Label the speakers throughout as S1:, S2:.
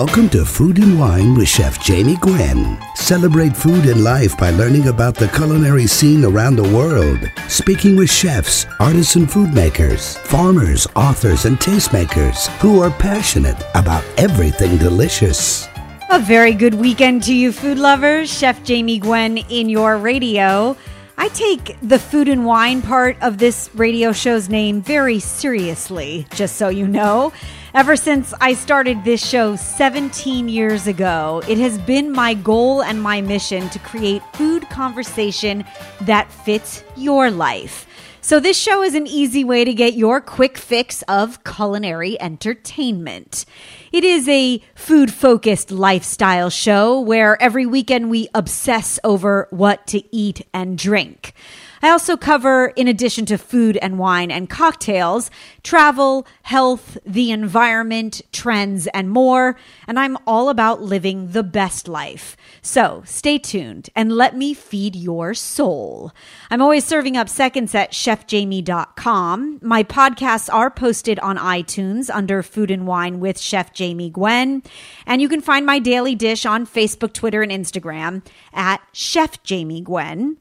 S1: Welcome to Food and Wine with Chef Jamie Gwen. Celebrate food and life by learning about the culinary scene around the world. Speaking with chefs, artisan food makers, farmers, authors, and tastemakers who are passionate about everything delicious.
S2: A very good weekend to you, food lovers. Chef Jamie Gwen in your radio. I take the food and wine part of this radio show's name very seriously, just so you know. Ever since I started this show 17 years ago, it has been my goal and my mission to create food conversation that fits your life. So, this show is an easy way to get your quick fix of culinary entertainment. It is a food focused lifestyle show where every weekend we obsess over what to eat and drink. I also cover, in addition to food and wine and cocktails, travel, health, the environment, trends, and more. And I'm all about living the best life. So stay tuned and let me feed your soul. I'm always serving up seconds at chefjamie.com. My podcasts are posted on iTunes under Food and Wine with Chef Jamie Gwen. And you can find my daily dish on Facebook, Twitter, and Instagram at Chef Jamie Gwen.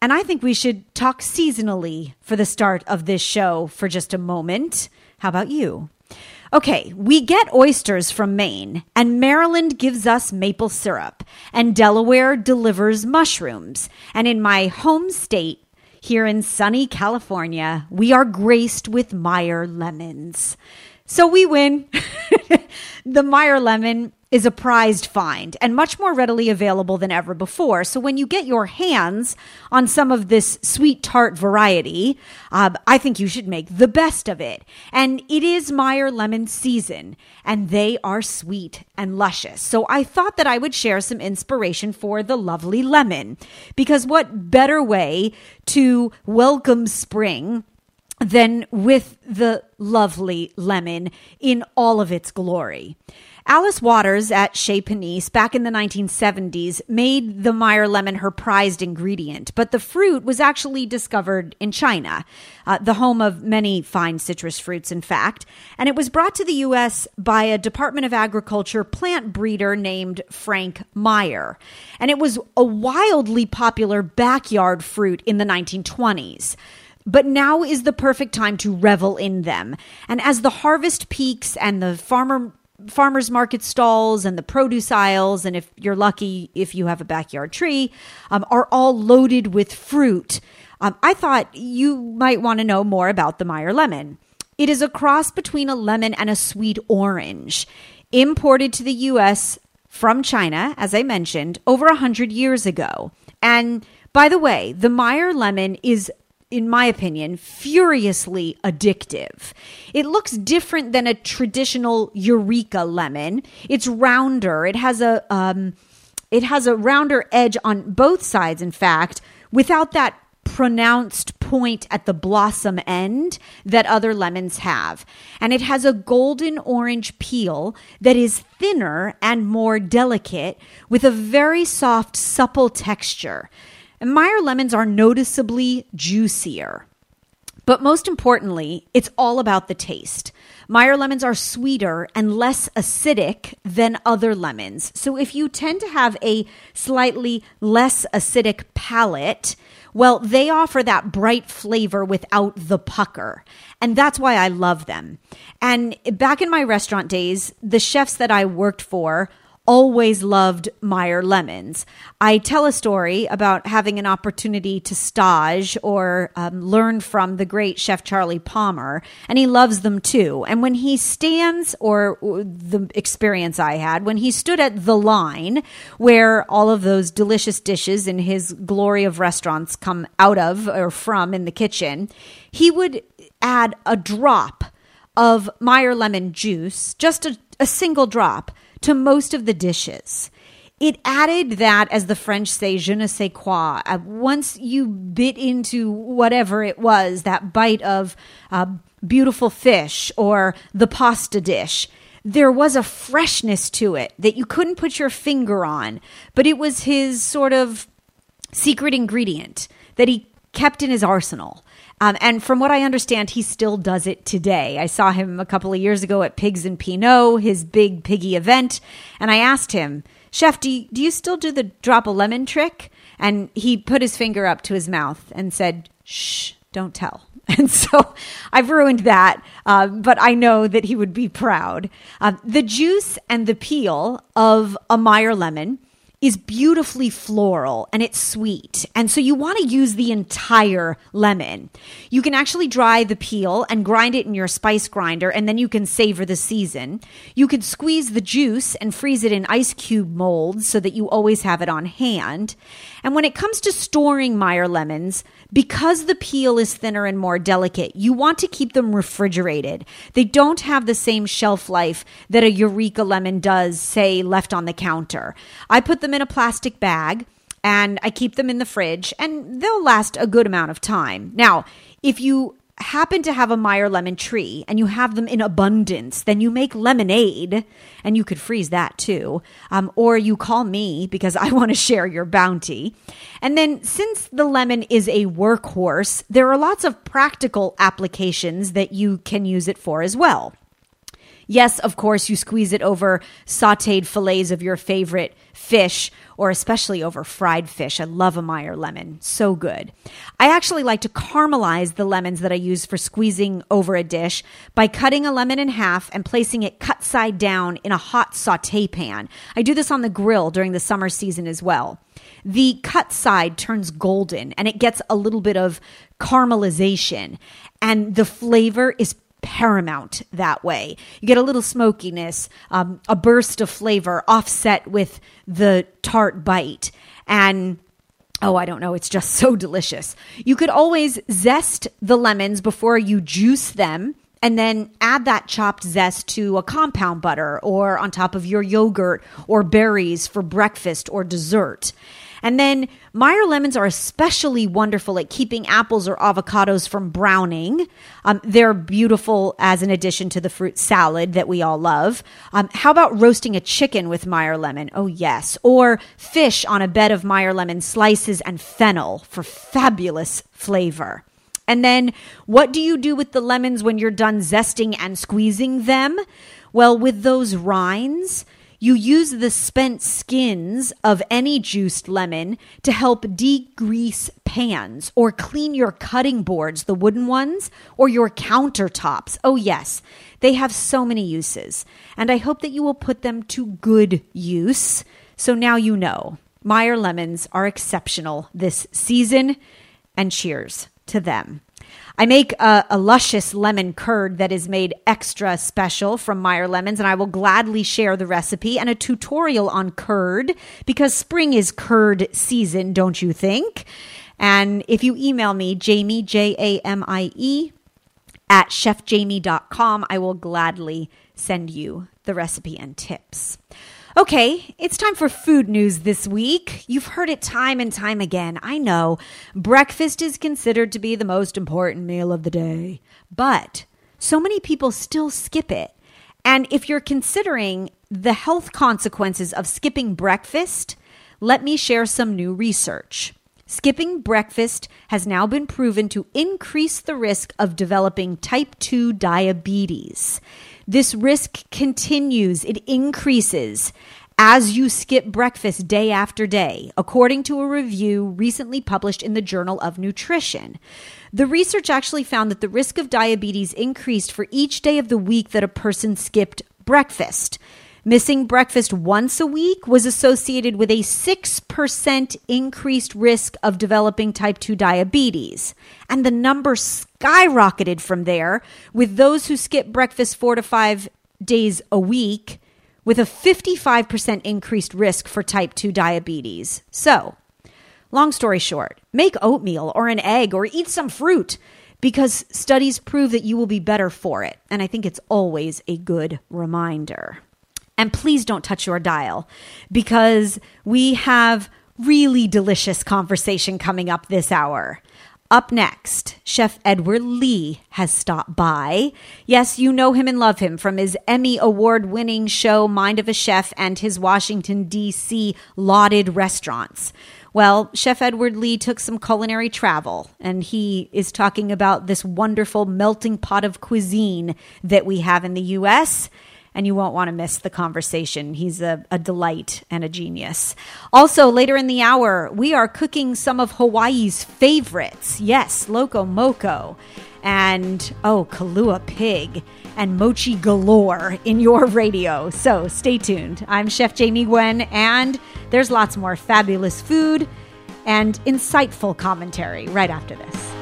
S2: And I think we should talk seasonally for the start of this show for just a moment. How about you? Okay, we get oysters from Maine, and Maryland gives us maple syrup, and Delaware delivers mushrooms. And in my home state, here in sunny California, we are graced with Meyer lemons. So we win. the Meyer lemon is a prized find and much more readily available than ever before. So when you get your hands on some of this sweet tart variety, uh, I think you should make the best of it. And it is Meyer lemon season, and they are sweet and luscious. So I thought that I would share some inspiration for the lovely lemon, because what better way to welcome spring than with the lovely lemon in all of its glory. Alice Waters at Chez Panisse back in the 1970s made the Meyer lemon her prized ingredient, but the fruit was actually discovered in China, uh, the home of many fine citrus fruits, in fact. And it was brought to the U.S. by a Department of Agriculture plant breeder named Frank Meyer. And it was a wildly popular backyard fruit in the 1920s but now is the perfect time to revel in them. And as the harvest peaks and the farmer farmers market stalls and the produce aisles, and if you're lucky, if you have a backyard tree, um, are all loaded with fruit. Um, I thought you might want to know more about the Meyer lemon. It is a cross between a lemon and a sweet orange, imported to the U.S. from China, as I mentioned, over a hundred years ago. And by the way, the Meyer lemon is in my opinion, furiously addictive. It looks different than a traditional Eureka lemon. It's rounder. It has a um, it has a rounder edge on both sides. In fact, without that pronounced point at the blossom end that other lemons have. And it has a golden orange peel that is thinner and more delicate with a very soft, supple texture. And Meyer lemons are noticeably juicier. But most importantly, it's all about the taste. Meyer lemons are sweeter and less acidic than other lemons. So if you tend to have a slightly less acidic palate, well, they offer that bright flavor without the pucker. And that's why I love them. And back in my restaurant days, the chefs that I worked for always loved Meyer lemons. I tell a story about having an opportunity to stage or um, learn from the great chef Charlie Palmer, and he loves them too. And when he stands, or the experience I had, when he stood at the line where all of those delicious dishes in his glory of restaurants come out of or from in the kitchen, he would add a drop of Meyer lemon juice, just a, a single drop to most of the dishes. It added that, as the French say, je ne sais quoi. Uh, once you bit into whatever it was, that bite of uh, beautiful fish or the pasta dish, there was a freshness to it that you couldn't put your finger on, but it was his sort of secret ingredient that he kept in his arsenal. Um, and from what I understand, he still does it today. I saw him a couple of years ago at Pigs and Pinot, his big piggy event, and I asked him, Chef, do you, do you still do the drop a lemon trick? And he put his finger up to his mouth and said, Shh, don't tell. And so I've ruined that, uh, but I know that he would be proud. Uh, the juice and the peel of a Meyer lemon is beautifully floral and it's sweet. And so you want to use the entire lemon. You can actually dry the peel and grind it in your spice grinder, and then you can savor the season. You could squeeze the juice and freeze it in ice cube molds so that you always have it on hand. And when it comes to storing Meyer lemons, because the peel is thinner and more delicate, you want to keep them refrigerated. They don't have the same shelf life that a Eureka lemon does, say, left on the counter. I put them in a plastic bag and I keep them in the fridge and they'll last a good amount of time. Now, if you happen to have a Meyer lemon tree and you have them in abundance, then you make lemonade and you could freeze that too. Um, or you call me because I want to share your bounty. And then, since the lemon is a workhorse, there are lots of practical applications that you can use it for as well. Yes, of course, you squeeze it over sauteed fillets of your favorite fish or especially over fried fish. I love a Meyer lemon. So good. I actually like to caramelize the lemons that I use for squeezing over a dish by cutting a lemon in half and placing it cut side down in a hot saute pan. I do this on the grill during the summer season as well. The cut side turns golden and it gets a little bit of caramelization and the flavor is paramount that way. You get a little smokiness, um, a burst of flavor offset with the tart bite. And Oh, I don't know. It's just so delicious. You could always zest the lemons before you juice them and then add that chopped zest to a compound butter or on top of your yogurt or berries for breakfast or dessert. And then Meyer lemons are especially wonderful at keeping apples or avocados from browning. Um, they're beautiful as an addition to the fruit salad that we all love. Um, how about roasting a chicken with Meyer lemon? Oh, yes. Or fish on a bed of Meyer lemon slices and fennel for fabulous flavor. And then what do you do with the lemons when you're done zesting and squeezing them? Well, with those rinds, you use the spent skins of any juiced lemon to help degrease pans or clean your cutting boards, the wooden ones, or your countertops. Oh, yes, they have so many uses. And I hope that you will put them to good use. So now you know Meyer lemons are exceptional this season, and cheers to them. I make a, a, luscious lemon curd that is made extra special from Meyer Lemons, and I will gladly share the recipe and a tutorial on curd because spring is curd season, don't you think? And if you email me, Jamie, J A M I E, at chefjamie.com, I will gladly send you the recipe and tips. Okay, it's time for food news this week. You've heard it time and time again. I know breakfast is considered to be the most important meal of the day, but so many people still skip it. And if you're considering the health consequences of skipping breakfast, let me share some new research. Skipping breakfast has now been proven to increase the risk of developing type 2 diabetes. This risk continues, it increases as you skip breakfast day after day, according to a review recently published in the Journal of Nutrition. The research actually found that the risk of diabetes increased for each day of the week that a person skipped breakfast. Missing breakfast once a week was associated with a 6% increased risk of developing type 2 diabetes. And the number skyrocketed from there, with those who skip breakfast four to five days a week, with a 55% increased risk for type 2 diabetes. So, long story short, make oatmeal or an egg or eat some fruit because studies prove that you will be better for it. And I think it's always a good reminder. And please don't touch your dial because we have really delicious conversation coming up this hour. Up next, Chef Edward Lee has stopped by. Yes, you know him and love him from his Emmy Award winning show Mind of a Chef and his Washington, D.C. lauded restaurants. Well, Chef Edward Lee took some culinary travel, and he is talking about this wonderful melting pot of cuisine that we have in the U.S and you won't want to miss the conversation. He's a, a, delight and a genius. Also, later in the hour, we are cooking some of Hawaii's favorites. Yes, Loco Moco and, oh, Kalua Pig and mochi galore in your radio. So stay tuned. I'm Chef Jamie Gwen, and there's lots more fabulous food and insightful commentary right after this.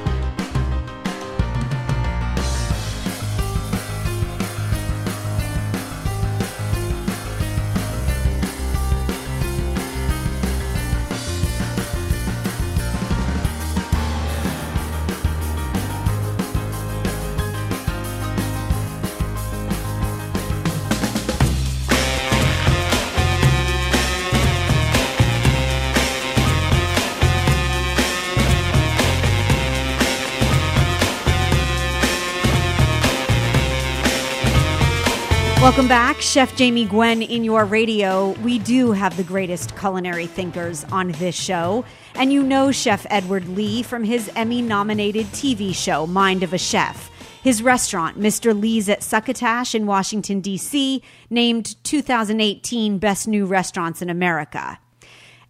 S2: Welcome back, Chef Jamie Gwen in your radio. We do have the greatest culinary thinkers on this show. And you know Chef Edward Lee from his Emmy nominated TV show, Mind of a Chef. His restaurant, Mr. Lee's at Succotash in Washington, D.C., named 2018 Best New Restaurants in America.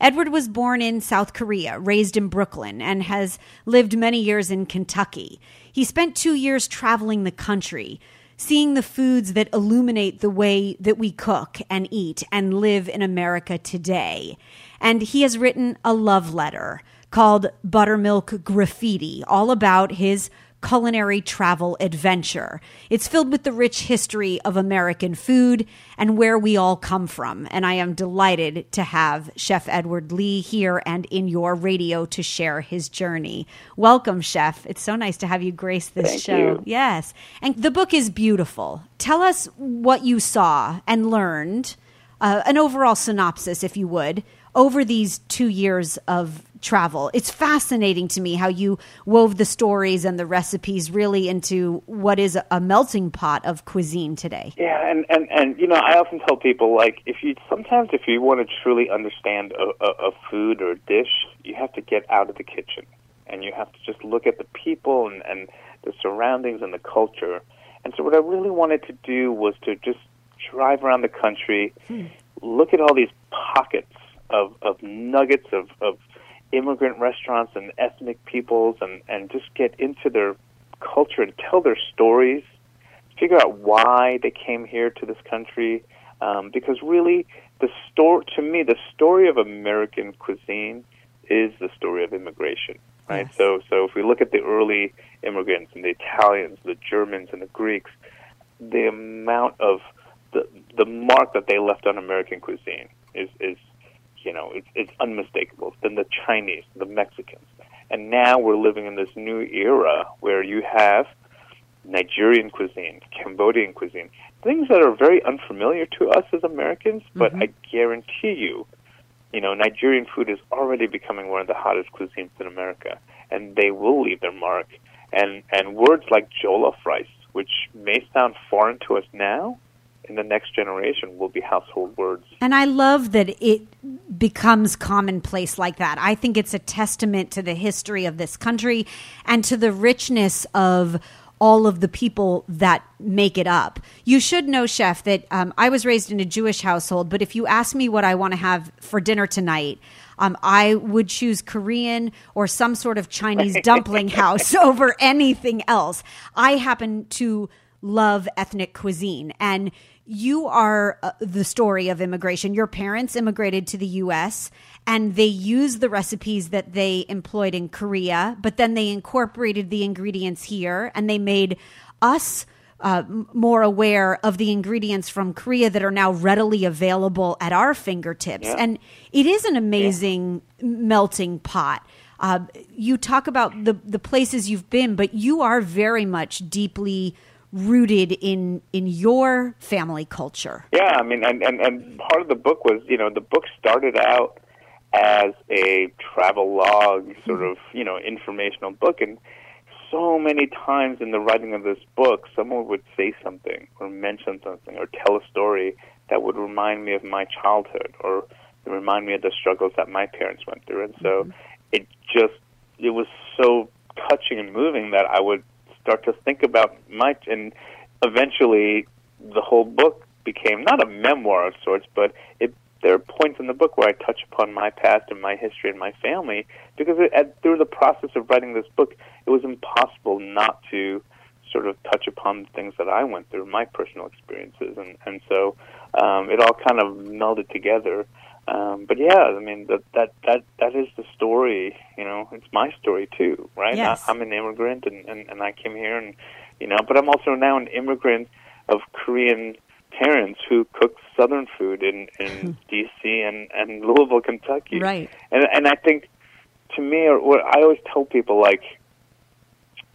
S2: Edward was born in South Korea, raised in Brooklyn, and has lived many years in Kentucky. He spent two years traveling the country, seeing the foods that illuminate the way that we cook and eat and live in America today. And he has written a love letter called Buttermilk Graffiti, all about his culinary travel adventure. It's filled with the rich history of American food and where we all come from. And I am delighted to have Chef Edward Lee here and in your radio to share his journey. Welcome, Chef. It's so nice to have you grace this
S3: Thank
S2: show.
S3: You.
S2: Yes. And the book is beautiful. Tell us what you saw and learned, uh, an overall synopsis, if you would, over these two years of travel. It's fascinating to me how you wove the stories and the recipes really into what is a melting pot of cuisine today.
S3: Yeah, and and and you know, I often tell people like if you sometimes if you want to truly understand a, a, a food or a dish, you have to get out of the kitchen and you have to just look at the people and and the surroundings and the culture. And so what I really wanted to do was to just drive around the country, hmm. look at all these pockets of, of nuggets of, of immigrant restaurants and ethnic peoples and, and just get into their culture and tell their stories, figure out why they came here to this country. Um, because really, the story to me, the story of American cuisine is the story of immigration, right? Yes. So, so if we look at the early immigrants and the Italians, the Germans, and the Greeks, the amount of the the mark that they left on American cuisine is is you know, it's, it's unmistakable. Then the Chinese, the Mexicans. And now we're living in this new era where you have Nigerian cuisine, Cambodian cuisine, things that are very unfamiliar to us as Americans, but mm-hmm. I guarantee you, you know, Nigerian food is already becoming one of the hottest cuisines in America, and they will leave their mark. And and words like jollof rice, which may sound foreign to us now, in the next generation will be household words.
S2: And I love that it becomes commonplace like that. I think it's a testament to the history of this country and to the richness of all of the people that make it up. You should know, Chef, that um, I was raised in a Jewish household, but if you ask me what I want to have for dinner tonight, um, I would choose Korean or some sort of Chinese dumpling house over anything else. I happen to love ethnic cuisine. And you are uh, the story of immigration. Your parents immigrated to the US and they used the recipes that they employed in Korea, but then they incorporated the ingredients here and they made us uh, more aware of the ingredients from Korea that are now readily available at our fingertips. Yeah. And it is an amazing yeah. melting pot. Uh, you talk about the, the places you've been, but you are very much deeply rooted in in your family culture.
S3: Yeah, I mean, and, and and part of the book was, you know, the book started out as a travel log, sort of, you know, informational book, and so many times in the writing of this book, someone would say something or mention something or tell a story that would remind me of my childhood or remind me of the struggles that my parents went through, and so mm-hmm. it just it was so touching and moving that I would start to think about my and eventually the whole book became not a memoir of sorts, but it there are points in the book where I touch upon my past and my history and my family because it, at, through the process of writing this book, it was impossible not to sort of touch upon the things that I went through, my personal experiences, and and so um, it all kind of melded together. Um, but yeah, I mean that that that that is the story. You know, it's my story too, right?
S2: Yes.
S3: I, I'm an immigrant, and, and and I came here, and you know, but I'm also now an immigrant of Korean parents who cook Southern food in in D.C. and and Louisville, Kentucky.
S2: Right.
S3: And and I think to me, or what I always tell people, like,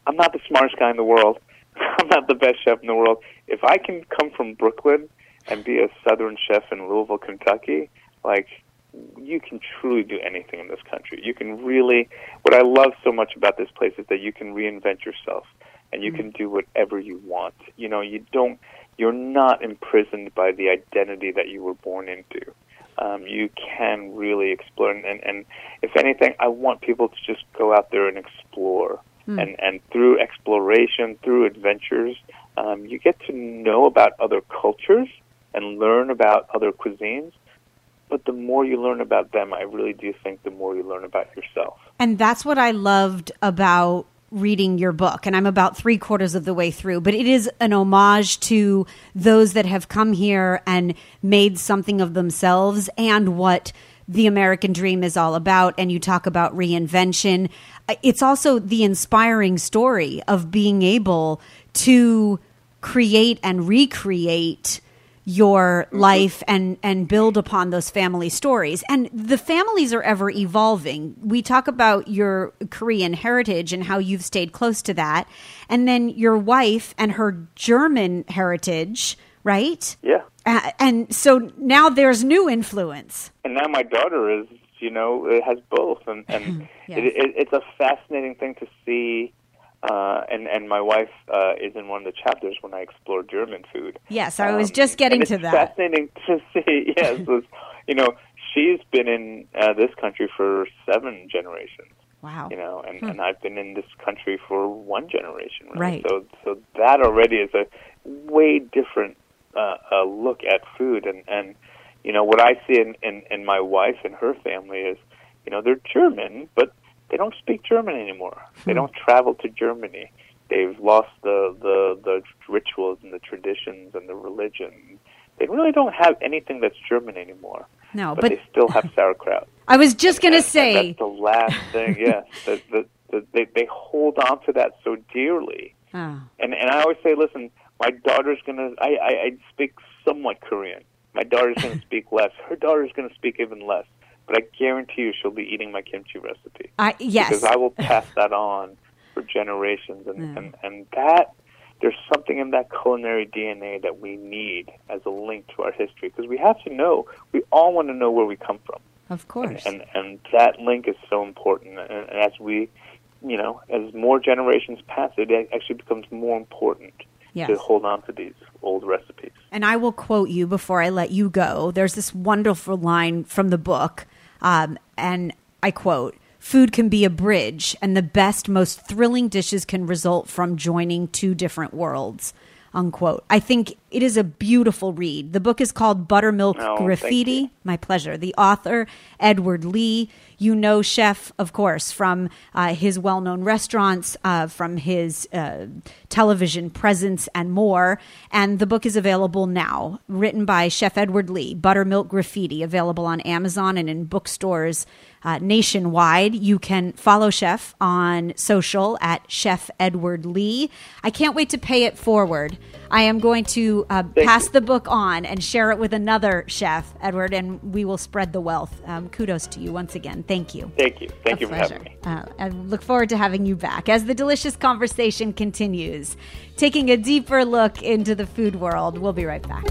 S3: I'm not the smartest guy in the world. I'm not the best chef in the world. If I can come from Brooklyn and be a Southern chef in Louisville, Kentucky, like you can truly do anything in this country. You can really. What I love so much about this place is that you can reinvent yourself and you mm-hmm. can do whatever you want. You know, you don't you're not imprisoned by the identity that you were born into. Um, you can really explore, and, and, and if anything, I want people to just go out there and explore. Mm. And, and through exploration, through adventures, um, you get to know about other cultures and learn about other cuisines. But the more you learn about them, I really do think the more you learn about yourself.
S2: And that's what I loved about reading your book, and I'm about three quarters of the way through, but it is an homage to those that have come here and made something of themselves and what the American dream is all about. And you talk about reinvention. It's also the inspiring story of being able to create and recreate your mm-hmm. life and and build upon those family stories. And the families are ever evolving. We talk about your korean heritage and how you've stayed close to that. And then your wife and her german heritage right?
S3: Yeah.
S2: Uh, and so now there's new influence.
S3: And now my daughter is you know it has both. And and yes. it, it, it's a fascinating thing to see uh, and and my wife uh, is in one of the chapters when I explore German food.
S2: Yes, I was um, just getting to that.
S3: Fascinating to see. Yes, was, you know, she's been in uh, this country for seven generations.
S2: Wow.
S3: You know, and, hmm. and I've been in this country for one generation. Really.
S2: Right.
S3: So so that already is a way different uh, uh, look at food, and and you know what I see in, in in my wife and her family is, you know, they're German, but they don't speak German anymore. They hmm. don't travel to Germany. They've lost the, the the rituals and the traditions and the religion. They really don't have anything that's German anymore.
S2: No,
S3: but,
S2: but
S3: they still have sauerkraut.
S2: I was just going to say
S3: that's the last thing. Yes, the, the, the, they they hold on to that so dearly.
S2: Oh.
S3: And and I always say, listen, my daughter's gonna. I I, I speak somewhat Korean. My daughter's gonna speak less. Her daughter's gonna speak even less but I guarantee you she'll be eating my kimchi recipe.
S2: I, yes,
S3: because I will pass that on for generations, and, yeah. and and that there's something in that culinary DNA that we need as a link to our history because we have to know. We all want to know where we come from.
S2: Of course,
S3: and and, and that link is so important. And, and as we, you know, as more generations pass, it actually becomes more important. Yes. to hold on to these old recipes.
S2: And I will quote you before I let you go. There's this wonderful line from the book um, and I quote, Food can be a bridge, and the best, most thrilling dishes can result from joining two different worlds. Unquote. I think it is a beautiful read. The book is called Buttermilk
S3: oh,
S2: Graffiti. My pleasure. The author, Edward Lee. You know Chef, of course, from uh, his well known restaurants, uh, from his uh, television presence, and more. And the book is available now, written by Chef Edward Lee, Buttermilk Graffiti, available on Amazon and in bookstores uh, nationwide. You can follow Chef on social at Chef Edward Lee. I can't wait to pay it forward. I am going to uh, pass
S3: you.
S2: the book on and share it with another chef, Edward, and we will spread the wealth. Um, kudos to you once again. Thank you.
S3: Thank you. Thank A you pleasure. for having me. Uh,
S2: I look forward to having you back as the delicious conversation continues. Taking a deeper look into the food world. We'll be right back.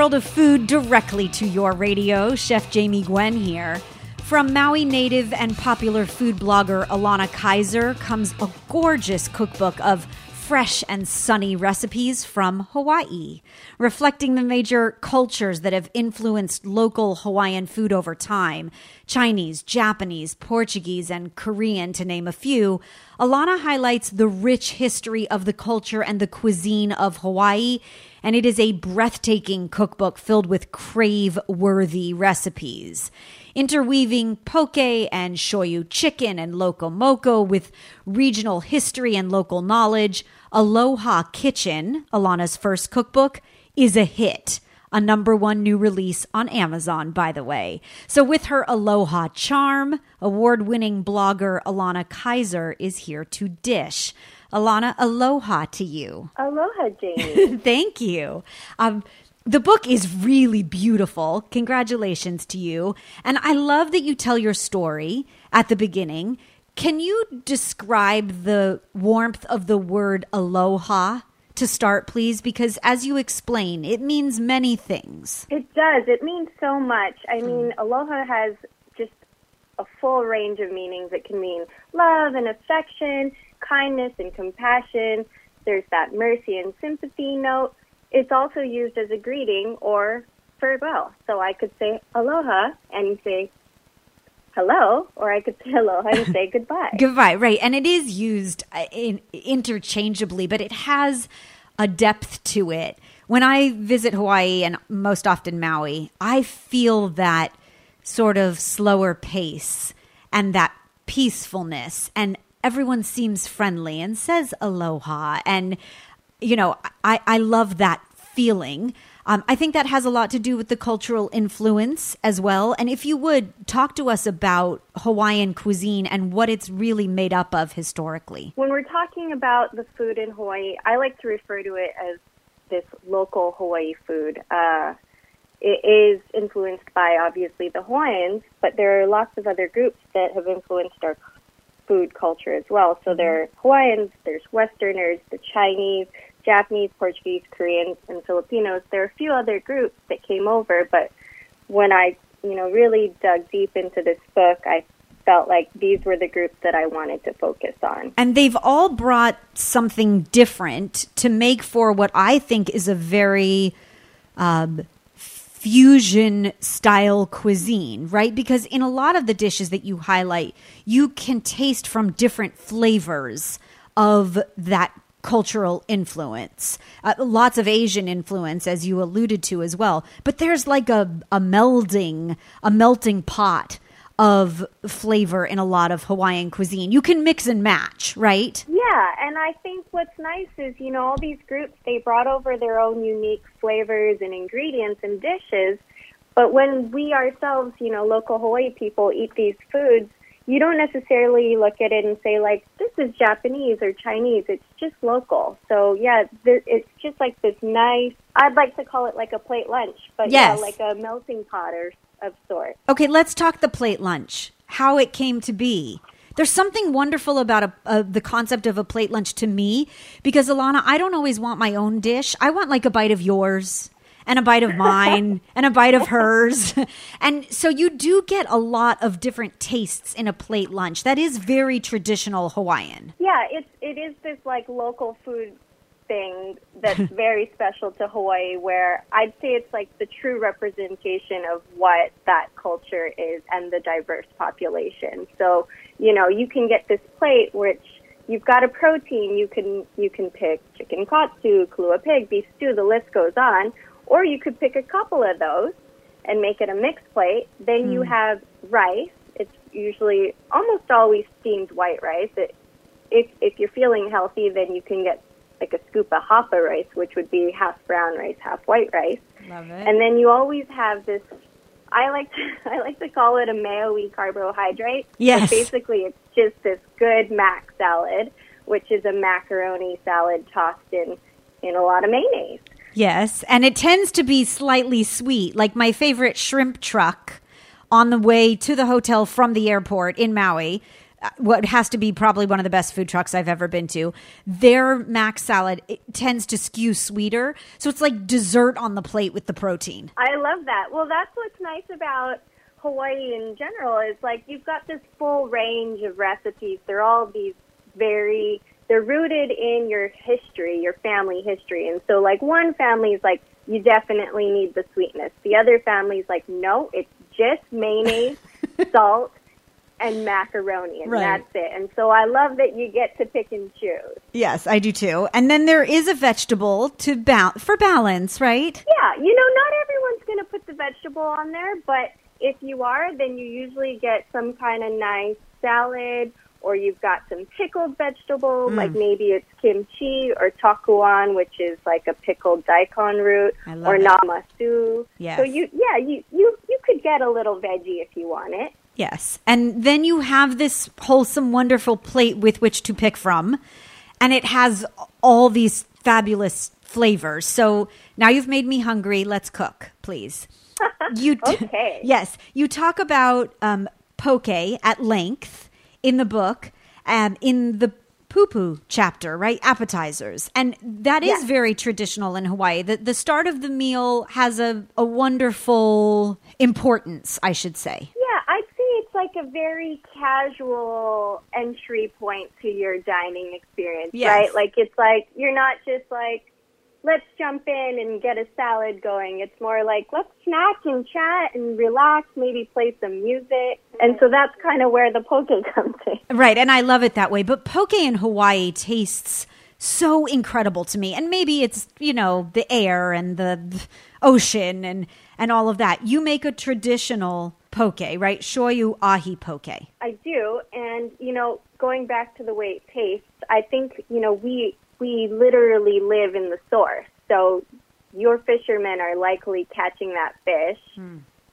S2: World of food directly to your radio, Chef Jamie Gwen here. From Maui native and popular food blogger Alana Kysar comes a gorgeous cookbook of fresh and sunny recipes from Hawaii, reflecting the major cultures that have influenced local Hawaiian food over time Chinese, Japanese, Portuguese, and Korean, to name a few. Alana highlights the rich history of the culture and the cuisine of Hawaii, and it is a breathtaking cookbook filled with crave worthy recipes interweaving poke and shoyu chicken and loco moco with regional history and local knowledge. Aloha Kitchen, Alana's first cookbook, is a hit. A number one new release on Amazon, by the way. So, with her Aloha charm, award winning blogger Alana Kysar is here to dish. Alana, aloha to you.
S4: Aloha, Jamie.
S2: Thank you. Um, the book is really beautiful. Congratulations to you. And I love that you tell your story at the beginning. Can you describe the warmth of the word aloha to start, please? Because as you explain, it means many things.
S4: It does. It means so much. I mean, aloha has just a full range of meanings. It can mean love and affection, kindness and compassion. There's that mercy and sympathy note. It's also used as a greeting or farewell. So I could say aloha and say hello, or I could say aloha and say goodbye.
S2: goodbye, right. And it is used uh, in, interchangeably, but it has a depth to it. When I visit Hawaii and most often Maui, I feel that sort of slower pace and that peacefulness and everyone seems friendly and says aloha and you know, I, I love that feeling. Um, I think that has a lot to do with the cultural influence as well. And if you would talk to us about Hawaiian cuisine and what it's really made up of historically.
S4: When we're talking about the food in Hawaii, I like to refer to it as this local Hawaii food. Uh, it is influenced by obviously the Hawaiians, but there are lots of other groups that have influenced our food culture as well. So there are Hawaiians, there's Westerners, the Chinese, Japanese, Portuguese, Koreans, and Filipinos. There are a few other groups that came over, but when I, you know, really dug deep into this book, I felt like these were the groups that I wanted to focus on.
S2: And they've all brought something different to make for what I think is a very um, fusion style cuisine, right? Because in a lot of the dishes that you highlight, you can taste from different flavors of that cultural influence, uh, lots of Asian influence, as you alluded to as well. But there's like a, a melding, a melting pot of flavor in a lot of Hawaiian cuisine. You can mix and match, right?
S4: Yeah, and I think what's nice is, you know, all these groups, they brought over their own unique flavors and ingredients and dishes. But when we ourselves, you know, local Hawaii people eat these foods, you don't necessarily look at it and say like this is Japanese or Chinese. It's just local. So yeah, th- it's just like this nice. I'd like to call it like a plate lunch, but
S2: Yes.
S4: yeah, like a melting pot or of sorts.
S2: Okay, let's talk the plate lunch, how it came to be. There's something wonderful about a, a, the concept of a plate lunch to me because, Alana, I don't always want my own dish. I want like a bite of yours and a bite of mine and a bite of hers. And so you do get a lot of different tastes in a plate lunch. That is very traditional Hawaiian.
S4: Yeah, it's it is this like local food thing that's very special to Hawaii where I'd say it's like the true representation of what that culture is and the diverse population. So, you know, you can get this plate which you've got a protein, you can you can pick chicken katsu, kalua pig, beef stew, the list goes on, or you could pick a couple of those and make it a mixed plate. Then you hmm. have rice. It's usually almost always steamed white rice. It, if if you're feeling healthy, then you can get like a scoop of hapa rice, which would be half brown rice, half white rice.
S2: Love it.
S4: And then you always have this. I like to I like to call it a mayo-y carbohydrate.
S2: Yes.
S4: basically, it's just this good mac salad, which is a macaroni salad tossed in in a lot of mayonnaise.
S2: Yes, and it tends to be slightly sweet, like my favorite shrimp truck on the way to the hotel from the airport in Maui. uh, what has to be probably one of the best food trucks I've ever been to. Their mac salad tends to skew sweeter, so it's like dessert on the plate with the protein.
S4: I love that. Well, that's what's nice about Hawaii in general is like you've got this full range of recipes. They're all these very they're rooted in your history, your family history. And so like one family is like you definitely need the sweetness. The other family is like no, it's just mayonnaise, salt, and macaroni, and
S2: Right.
S4: that's it. And so I love that you get to pick and choose.
S2: Yes, I do too. And then there is a vegetable to ba- for balance, right?
S4: Yeah, you know, not everyone's going to put the vegetable on there, but if you are, then you usually get some kind of nice salad, or you've got some pickled vegetable,
S2: Mm.
S4: like maybe it's kimchi or takuan, which is like a pickled daikon root, or
S2: it.
S4: namasu.
S2: Yes.
S4: So you, yeah, you you you could get a little veggie if you want it.
S2: Yes. And then you have this wholesome, wonderful plate with which to pick from. And it has all these fabulous flavors. So now you've made me hungry. Let's cook, please. You
S4: Okay.
S2: yes. You talk about um, poke at length in the book, um, in the pupu chapter, right? Appetizers. And that is very traditional in Hawaii. The, the start of the meal has a, a wonderful importance, I should say.
S4: Yeah, I'd say it's like a very casual entry point to your dining experience,
S2: Yes.
S4: right? Like it's like you're not just like let's jump in and get a salad going. It's more like let's snack and chat and relax, maybe play some music. And so that's kind of where the poke comes in.
S2: Right, and I love it that way. But poke in Hawaii tastes so incredible to me. And maybe it's, you know, the air and the ocean and and all of that. You make a traditional poke, right? Shoyu ahi poke.
S4: I do, and you know, going back to the way it tastes, I think you know we we literally live in the source. So your fishermen are likely catching that fish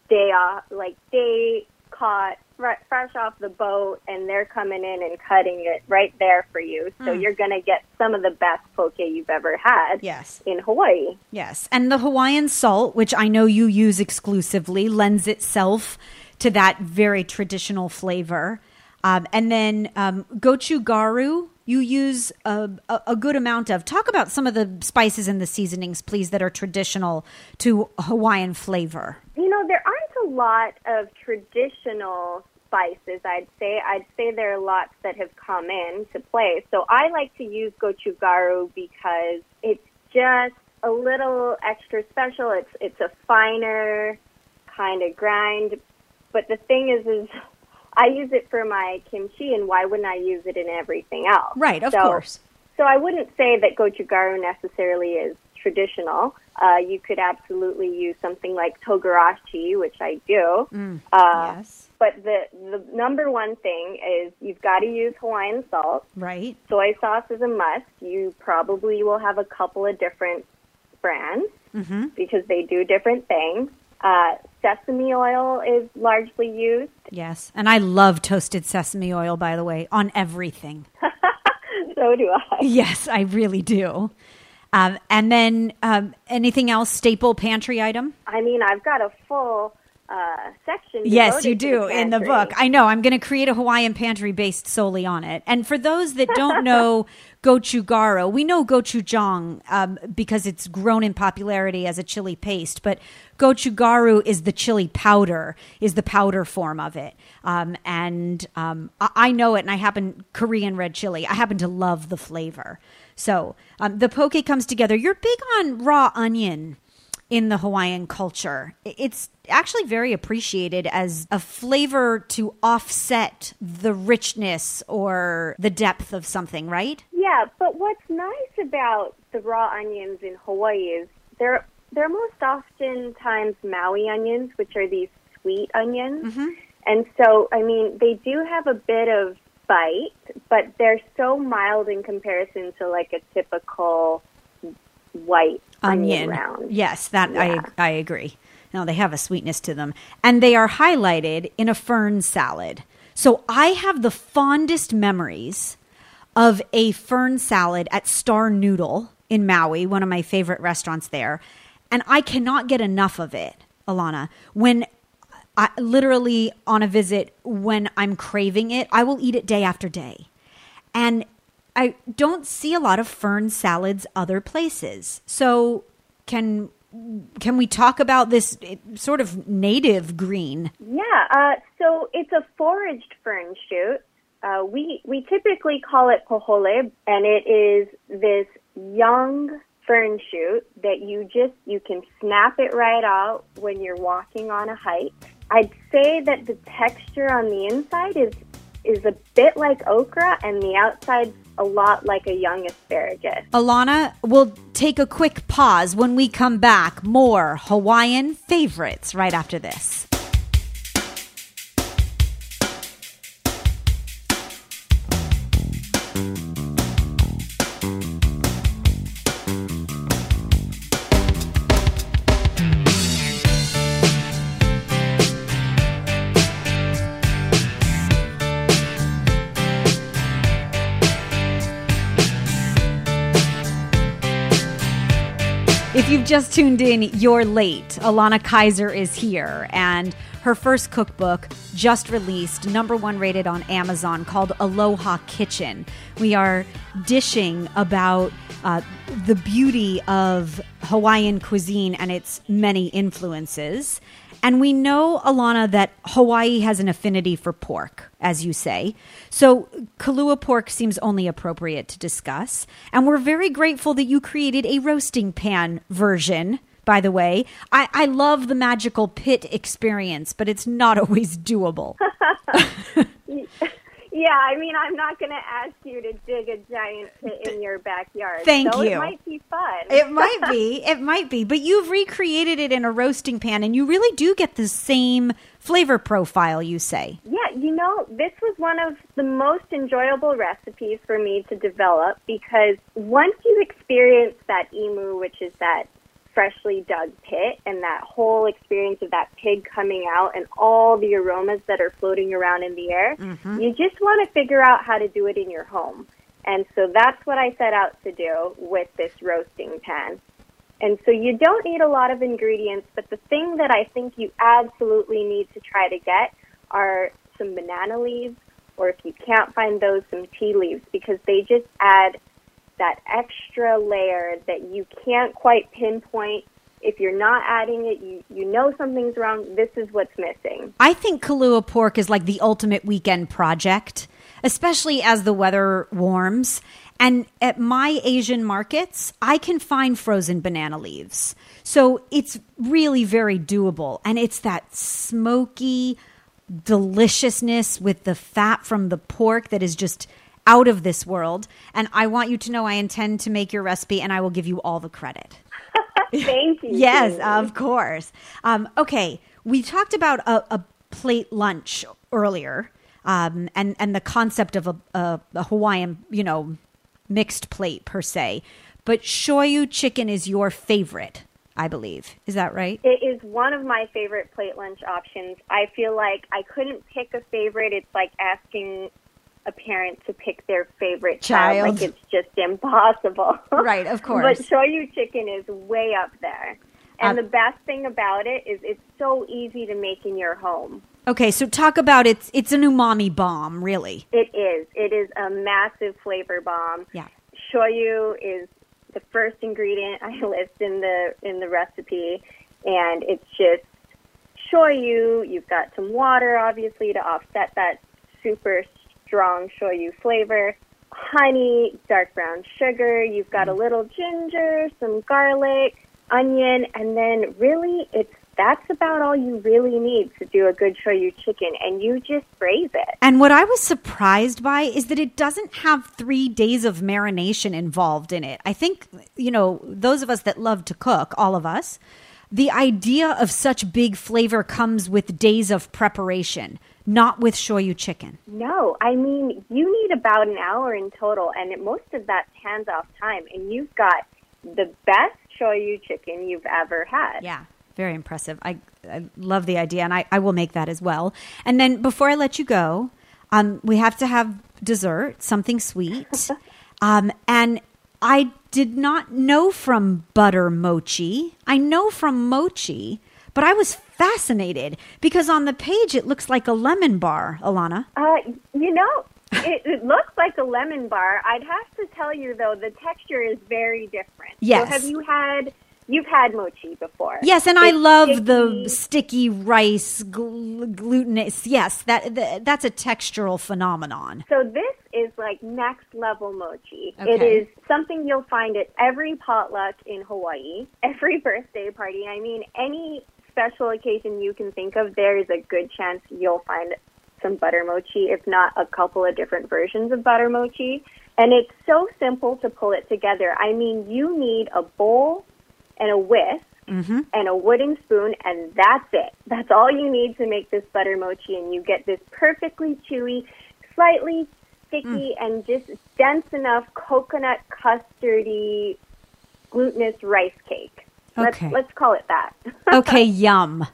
S4: They are like day caught fre- fresh off the boat, and they're coming in and cutting it right there for you. So you're gonna get some of the best poke you've ever had
S2: Yes.
S4: in Hawaii.
S2: Yes. And the Hawaiian salt, which I know you use exclusively, lends itself to that very traditional flavor. Um, and then um, gochugaru, you use a, a, good amount of. Talk about some of the spices and the seasonings, please, that are traditional to Hawaiian flavor.
S4: You know, there aren't a lot of traditional spices, I'd say. I'd say there are lots that have come in to play. So I like to use gochugaru because it's just a little extra special. It's it's a finer kind of grind. But the thing is is I use it for my kimchi and why wouldn't I use it in everything else?
S2: Right, of
S4: So-
S2: course.
S4: so I wouldn't say that gochugaru necessarily is traditional. Uh, you could absolutely use something like togarashi, which I do. Uh,
S2: yes.
S4: But the the number one thing is you've got to use Hawaiian salt.
S2: Right.
S4: Soy sauce is a must. You probably will have a couple of different brands
S2: Mm-hmm.
S4: because they do different things. Uh, sesame oil is largely used.
S2: Yes. And I love toasted sesame oil, by the way, on everything.
S4: So do I.
S2: Yes, I really do. Um, and then um, anything else staple pantry item?
S4: I mean, I've got a full uh, section.
S2: Yes, you do
S4: the
S2: in the book. I know. I'm going to create a Hawaiian pantry based solely on it. And for those that don't know gochujang, we know gochujang um, because it's grown in popularity as a chili paste. But gochugaru is the chili powder, is the powder form of it. Um, and um, I, I know it, and I happen Korean red chili. I happen to love the flavor. So um, the poke comes together. You're big on raw onion in the Hawaiian culture. It's actually very appreciated as a flavor to offset the richness or the depth of something, right?
S4: Yeah, but what's nice about the raw onions in Hawaii is they're they're most oftentimes Maui onions, which are these sweet onions. Mm-hmm. And so, I mean, they do have a bit of bite, but they're so mild in comparison to like a typical white onion, round.
S2: Yes, that
S4: Yeah.
S2: I I agree. No, they have a sweetness to them. And they are highlighted in a fern salad. So I have the fondest memories of a fern salad at Star Noodle in Maui, one of my favorite restaurants there. And I cannot get enough of it, Alana. When I, literally on a visit when I'm craving it, I will eat it day after day. And I don't see a lot of fern salads other places. So can can we talk about this eh, sort of native green?
S4: Yeah, uh, so it's a foraged fern shoot. Uh, we we typically call it pohole, and it is this young fern shoot that you just you can snap it right out when you're walking on a hike. I'd say that the texture on the inside is is a bit like okra, and the outside a lot like a young asparagus.
S2: Alana, we'll take a quick pause when we come back. More Hawaiian favorites right after this. Just tuned in, you're late. Alana Kysar is here, and her first cookbook just released, number one rated on Amazon, called Aloha Kitchen. We are dishing about uh, the beauty of Hawaiian cuisine and its many influences. And we know, Alana, that Hawaii has an affinity for pork, as you say. So Kalua pork seems only appropriate to discuss. And we're very grateful that you created a roasting pan version. By the way, I, I love the magical pit experience, but it's not always doable.
S4: Yeah, I mean, I'm not going to ask you to dig a giant pit in your backyard.
S2: Thank
S4: so
S2: you.
S4: It might be fun.
S2: It might be. It might be. But you've recreated it in a roasting pan, and you really do get the same flavor profile, you say.
S4: Yeah, you know, this was one of the most enjoyable recipes for me to develop because once you experience that imu, which is that freshly dug pit, and that whole experience of that pig coming out and all the aromas that are floating around in the air,
S2: Mm-hmm.
S4: you just want to figure out how to do it in your home. And so that's what I set out to do with this roasting pan. And so you don't need a lot of ingredients, but the thing that I think you absolutely need to try to get are some banana leaves, or if you can't find those, some ti leaves, because they just add that extra layer that you can't quite pinpoint. If you're not adding it, you, you know something's wrong. This is what's missing.
S2: I think Kalua pork is like the ultimate weekend project, especially as the weather warms. And at my Asian markets, I can find frozen banana leaves. So it's really very doable. And it's that smoky deliciousness with the fat from the pork that is just out of this world. And I want you to know I intend to make your recipe and I will give you all the credit.
S4: Thank you.
S2: Yes, of course. Um, okay, we talked about a, a plate lunch earlier, um, and and the concept of a, a, a Hawaiian, you know, mixed plate per se. But shoyu chicken is your favorite, I believe. Is that right?
S4: It is one of my favorite plate lunch options. I feel like I couldn't pick a favorite. It's like asking a parent to pick their favorite child.
S2: Child.
S4: Like it's just impossible.
S2: Right, of course.
S4: But shoyu chicken is way up there. And the best thing about it is it's so easy to make in your home.
S2: Okay, so talk about it's it's an umami bomb, really.
S4: It is. It is a massive flavor bomb.
S2: Yeah.
S4: Shoyu is the first ingredient I list in the in the recipe, and it's just shoyu. You've got some water, obviously, to offset that super strong shoyu flavor. Honey, dark brown sugar. You've got a mm. little ginger, some garlic, onion, and then really, it's that's about all you really need to do a good shoyu chicken, and you just braise it.
S2: And what I was surprised by is that it doesn't have three days of marination involved in it. I think, you know, those of us that love to cook, all of us, the idea of such big flavor comes with days of preparation, not with shoyu chicken.
S4: No, I mean, you need about an hour in total, and most of that's hands off time, and you've got the best shoyu chicken you've ever had.
S2: Yeah. Very impressive. I, I love the idea, and I, I will make that as well. And then before I let you go, um, we have to have dessert, something sweet. um, and I did not know from butter mochi. I know from mochi, but I was fascinated because on the page it looks like a lemon bar, Alana.
S4: Uh, you know, it, it looks like a lemon bar. I'd have to tell you though, the texture is very different.
S2: Yes.
S4: So have you had? You've had mochi before.
S2: Yes, and I
S4: It's
S2: love the
S4: sticky.
S2: sticky rice gl- glutinous. Yes, that, that that's a textural phenomenon.
S4: So this is like next level mochi. It
S2: Okay.
S4: is something you'll find at every potluck in Hawaii, every birthday party. I mean, any special occasion you can think of, there is a good chance you'll find some butter mochi, if not a couple of different versions of butter mochi. And it's so simple to pull it together. I mean, you need a bowl and a whisk mm-hmm. and a wooden spoon, and that's it. That's all you need to make this butter mochi, and you get this perfectly chewy, slightly sticky, mm. and just dense enough coconut custardy, glutinous rice cake. Let's,
S2: Okay.
S4: let's call it that.
S2: okay, yum.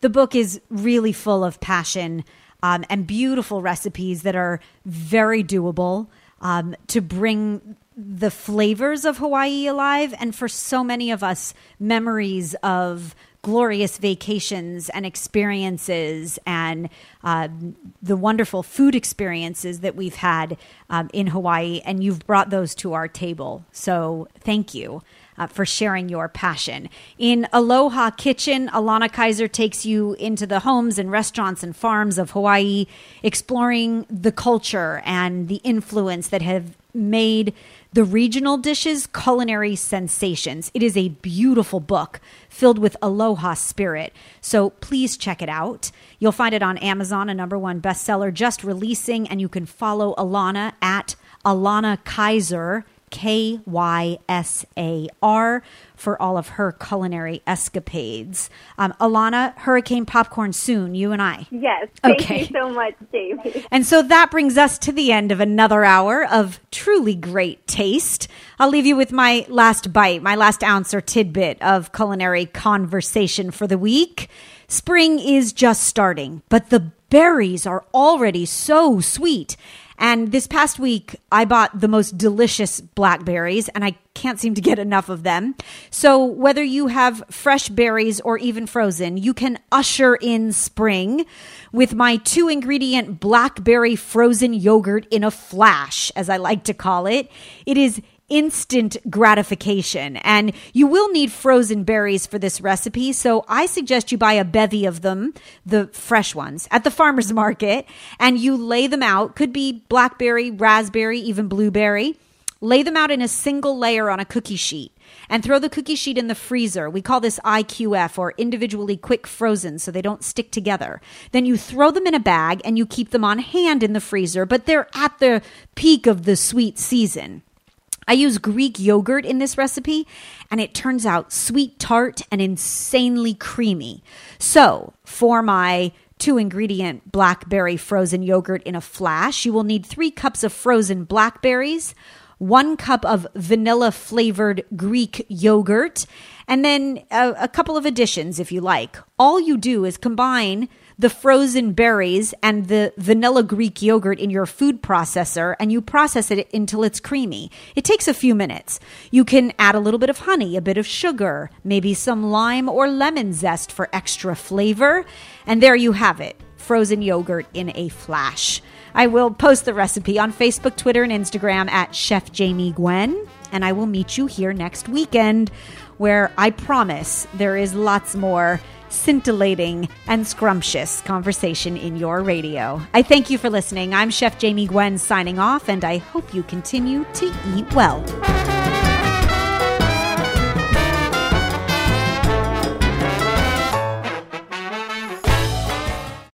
S2: The book is really full of passion um, and beautiful recipes that are very doable um, to bring the flavors of Hawaii alive. And for so many of us, memories of glorious vacations and experiences and um, the wonderful food experiences that we've had um, in Hawaii. And you've brought those to our table. So thank you uh, for sharing your passion. In Aloha Kitchen, Alana Kysar takes you into the homes and restaurants and farms of Hawaii, exploring the culture and the influence that have made the regional dishes culinary sensations. It is a beautiful book filled with aloha spirit. So please check it out. You'll find it on Amazon, a number one bestseller just releasing, and you can follow Alana at Alana Kysar. K Y S A R for all of her culinary escapades. Um, Alana, Hurricane Popcorn soon, you and I.
S4: yes. Thank
S2: Okay.
S4: you so much, Davey.
S2: And so that brings us to the end of another hour of truly great taste. I'll leave you with my last bite, my last ounce or tidbit of culinary conversation for the week. Spring is just starting, but the berries are already so sweet. And this past week, I bought the most delicious blackberries, and I can't seem to get enough of them. So, whether you have fresh berries or even frozen, you can usher in spring with my two ingredient blackberry frozen yogurt in a flash, as I like to call it. It is instant gratification. And you will need frozen berries for this recipe. So I suggest you buy a bevy of them, the fresh ones, at the farmer's market, and you lay them out. Could be blackberry, raspberry, even blueberry. Lay them out in a single layer on a cookie sheet and throw the cookie sheet in the freezer. We call this IQF or individually quick frozen so they don't stick together. Then you throw them in a bag and you keep them on hand in the freezer, but they're at the peak of the sweet season. I use Greek yogurt in this recipe, and it turns out sweet tart and insanely creamy. So, for my two ingredient blackberry frozen yogurt in a flash, you will need three cups of frozen blackberries, one cup of vanilla flavored Greek yogurt, and then a, a couple of additions if you like. All you do is combine the frozen berries and the vanilla Greek yogurt in your food processor and you process it until it's creamy. It takes a few minutes. You can add a little bit of honey, a bit of sugar, maybe some lime or lemon zest for extra flavor. And there you have it frozen yogurt in a flash. I will post the recipe on Facebook, Twitter, and Instagram at Chef Jamie Gwen. And I will meet you here next weekend, where I promise there is lots more scintillating and scrumptious conversation in your radio. I thank you for listening. I'm Chef Jamie Gwen signing off, and I hope you continue to eat well.